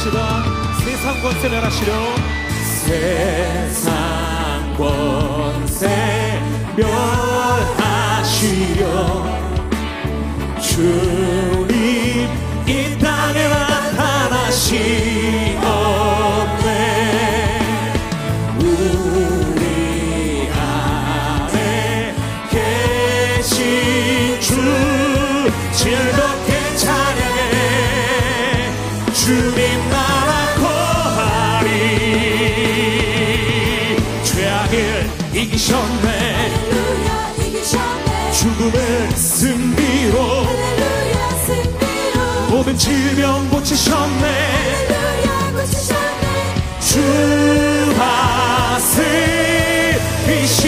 선포합시다. 세상 권세 멸하시려. 세상 권세 멸하시려 주님 이 땅에 나타나시었네 우리 안에 계신 주 즐겁게 이기셨네. 할렐루야 이기셨네. 죽음을 승리로. 할렐루야 승리로. 모든 질병 고치셨네. 할렐루야 고치셨네. 주 다스리시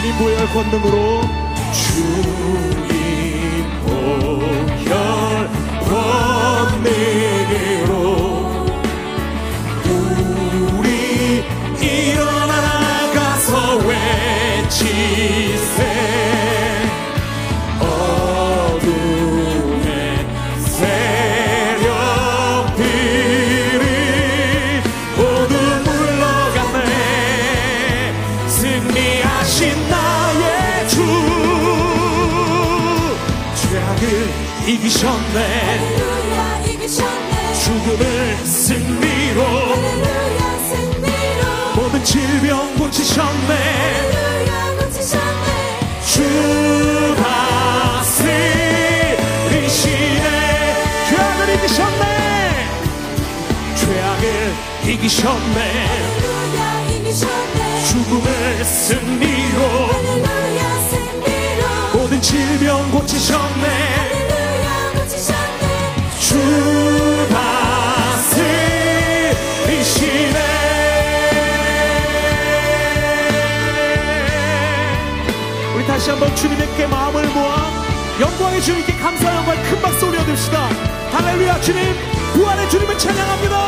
주님 보혈 권능으로 주 질병 고치셨네. 주 다스리시네. 죄악을 이기셨네. 죄악을 이기셨네. 죽음을 승리로. 모든 질병 고치셨네. 주 다시 한번 주님께 마음을 모아 영광의 주님께 감사 영광 큰 박수 올려드립시다. 할렐루야 주님 부활의 주님을 찬양합니다.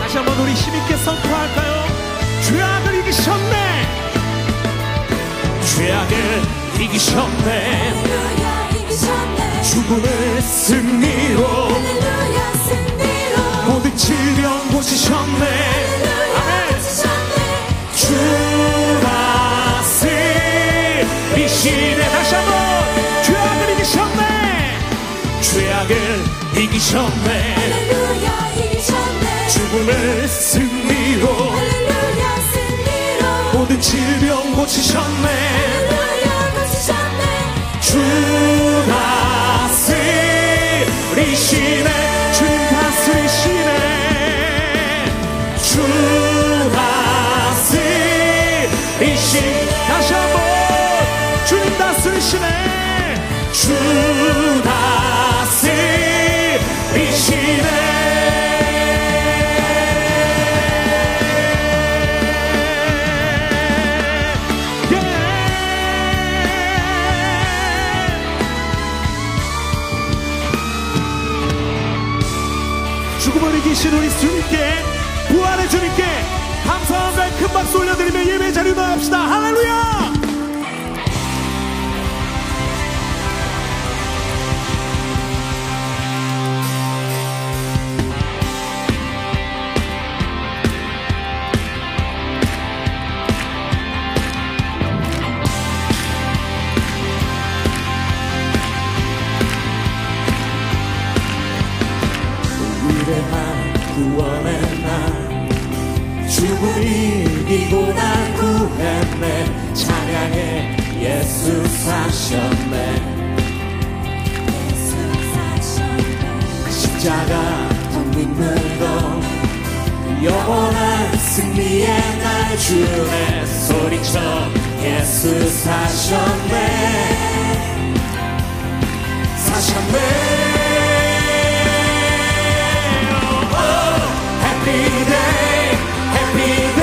다시 한번 우리 힘있게 선포할까요? 죄악을 이기셨네. 죄악을 이기셨네 죽음을 승리로. 모든 질병 고치셨네. 할렐루야 고치셨네. 주 다스리시네 다시 한번 죄악을 이기셨네. 죄악을 이기셨네. 죽음을 승리로. 모든 질병 고치셨네. 할렐루야 고치셨네. 주 다스리시네 주님 다스리시네 주 다스리시 다시 한번 주님 다스리시네. 주 이기신 우리 주님께 부활의 주님께 감사함과 큰 박수 올려드리며 예배 자리 나갑시다. 할렐루야 구원의 날. 죽음이 이기고 날 구했네. 찬양해 예수 사셨네. 십자가 더 믿는 것 영원한 승리의 날 주네. 소리쳐 예수 사셨네. 사셨네 Happy day, happy day.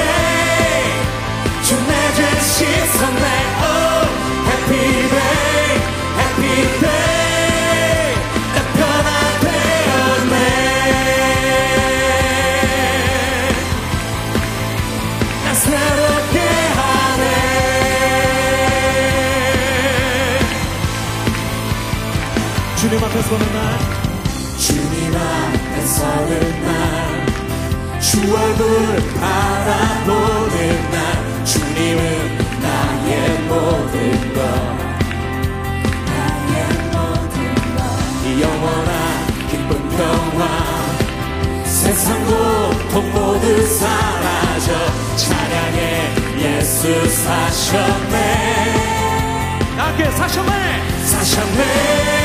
얼굴 바라보는 날 주님은 나의 모든 것. 나의 모든 것. 영원한 기쁜 평화. 세상 고통 모두 사라져 찬양해 예수 사셨네. 나게 사셔네. 사셨네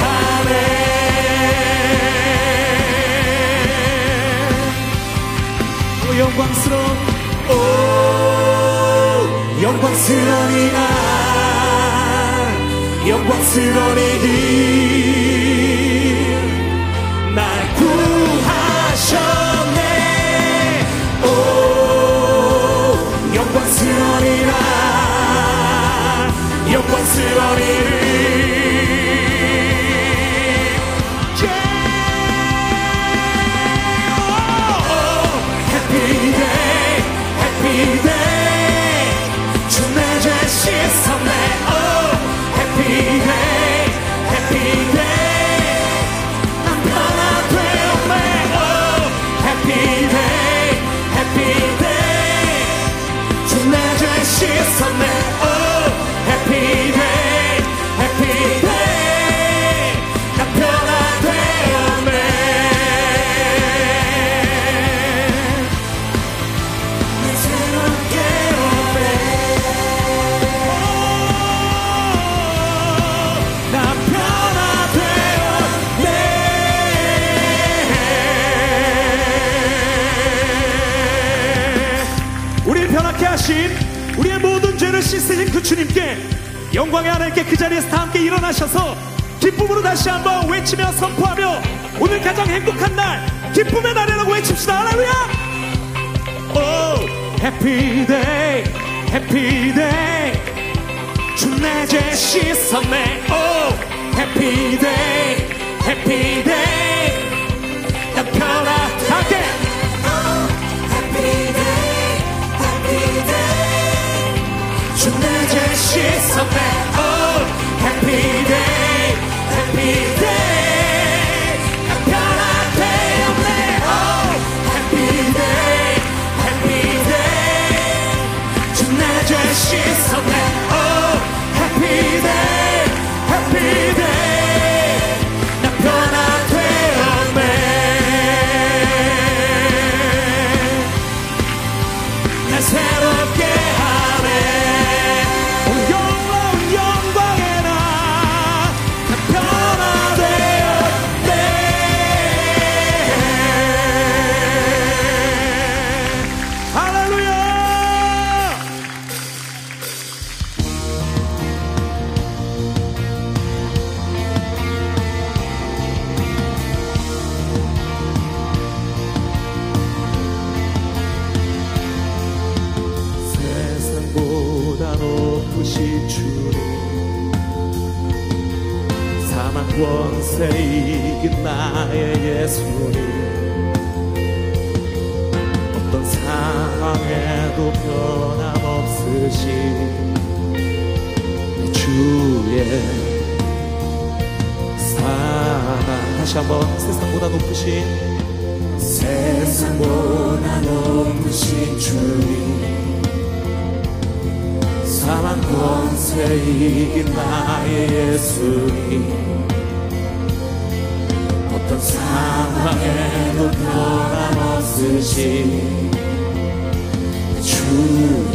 영광스러운 오 영광스러운 이날 영광스러운 이날 구하셨네. 오 영광스러운 이날 영광스러운 이날 변하게 하신 우리의 모든 죄를 씻으신 그 주님께 영광의 하나님께 그 자리에서 다 함께 일어나셔서 기쁨으로 다시 한번 외치며 선포하며 오늘 가장 행복한 날 기쁨의 날이라고 외칩시다. 할렐루야! Oh happy day happy day 주내 선배 oh happy day happy day 나 변화하게 주내 제시 선배 오 해피 세 이긴 나의 예수님. 어떤 상황에도 변함없으신 주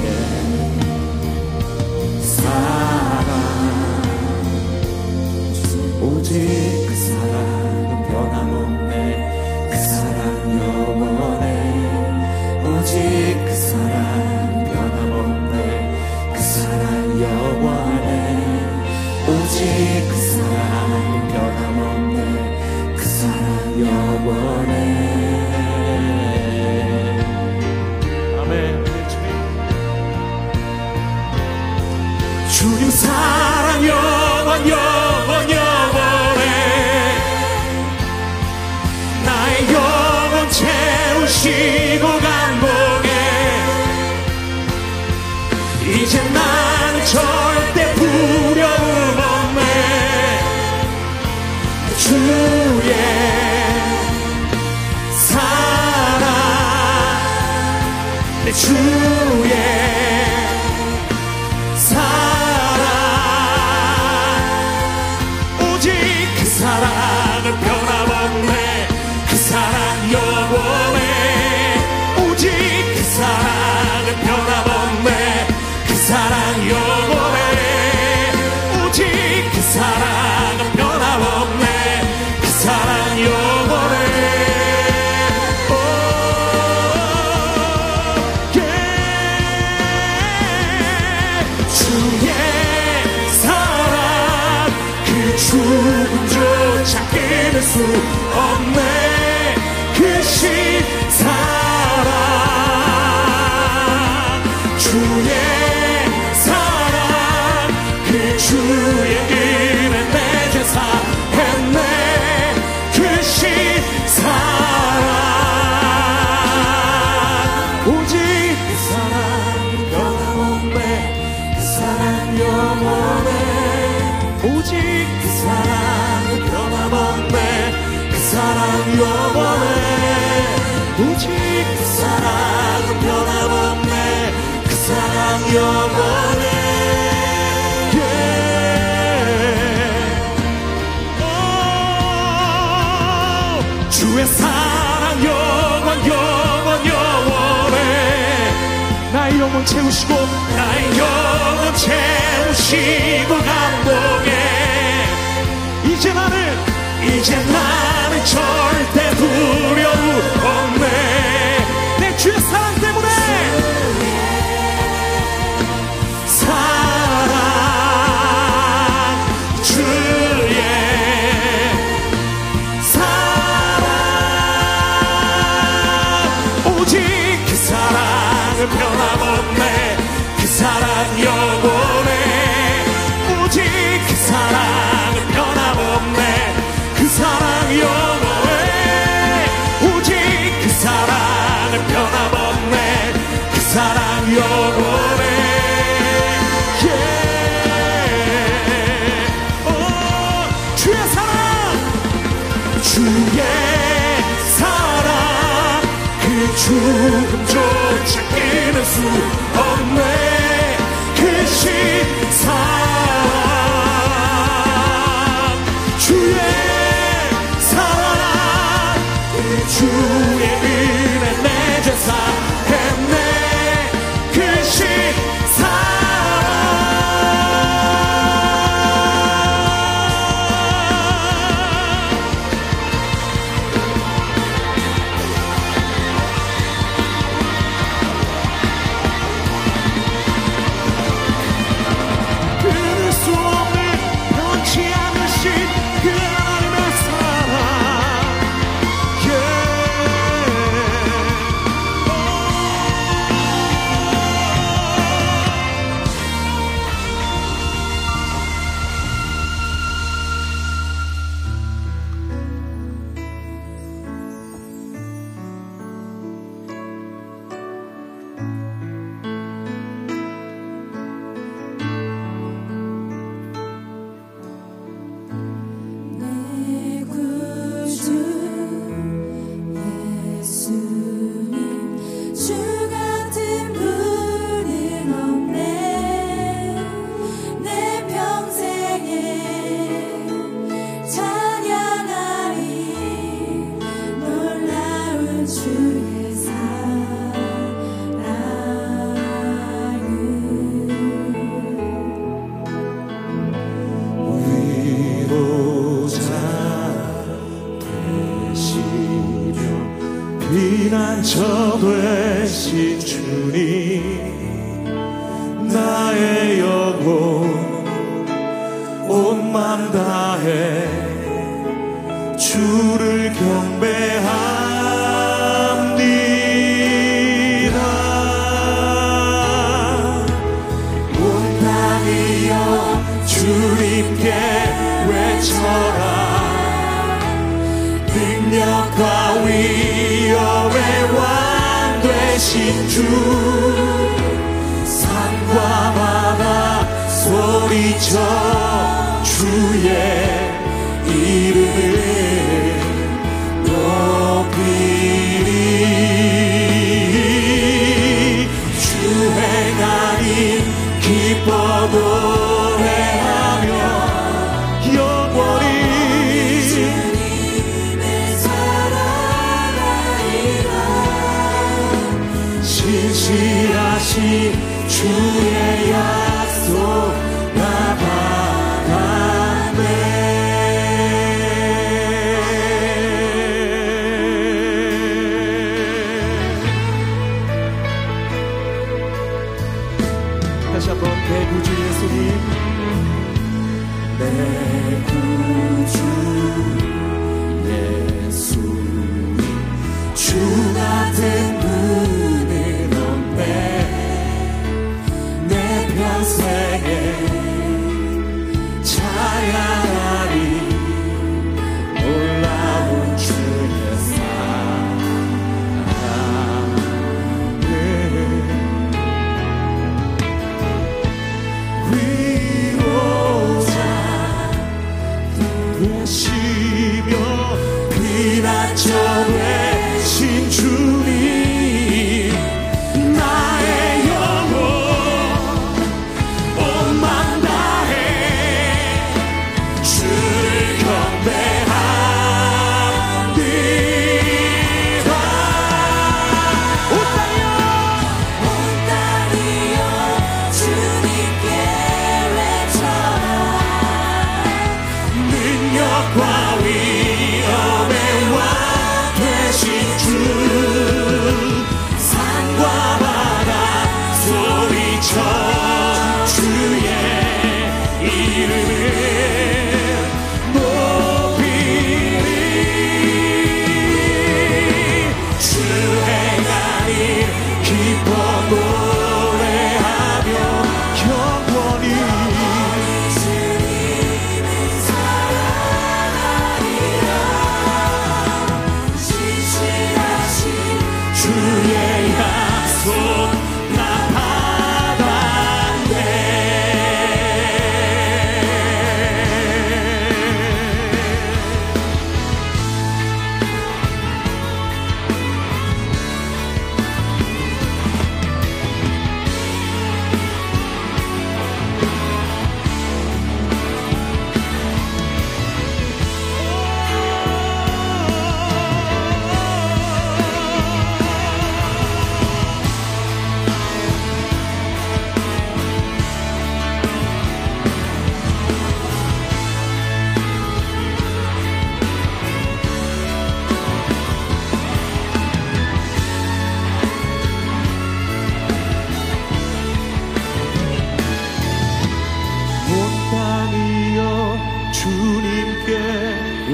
true. 주의 사랑 영원 영원 영원해. 나의 영혼 채우시고 나의 영혼 채우시고 감동해. 이제 나는 이제 나는 절대 두려움 없네. 내 주의 사랑 난 영원해. 오직 그 사랑은 변함없네. 그 사랑 영원해. 오직 그 사랑은 변함없네. 그 사랑 영원해. Yeah. 오, 주의 사랑. 주의 사랑. 그 죽음조차 깨는 수. 저 되신 주님. 되신 주. 산과 바다 소리쳐 주의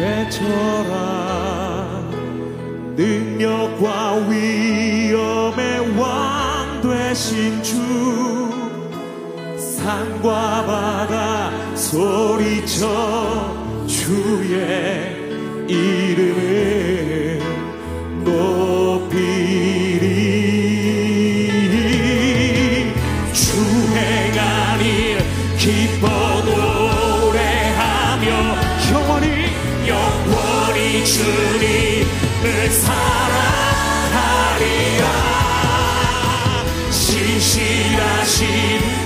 외쳐라. 능력과 위엄의 왕 되신 주. 산과 바다 소리쳐 주의 이름을 높 신실하신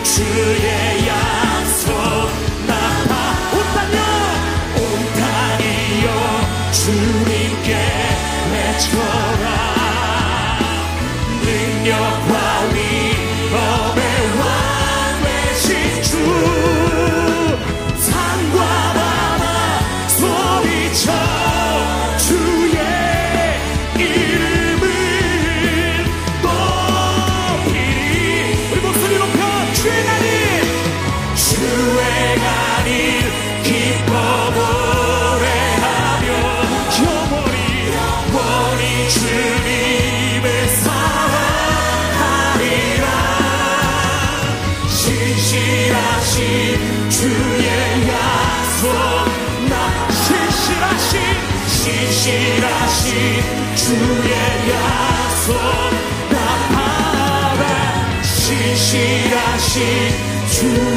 주의 양. 主。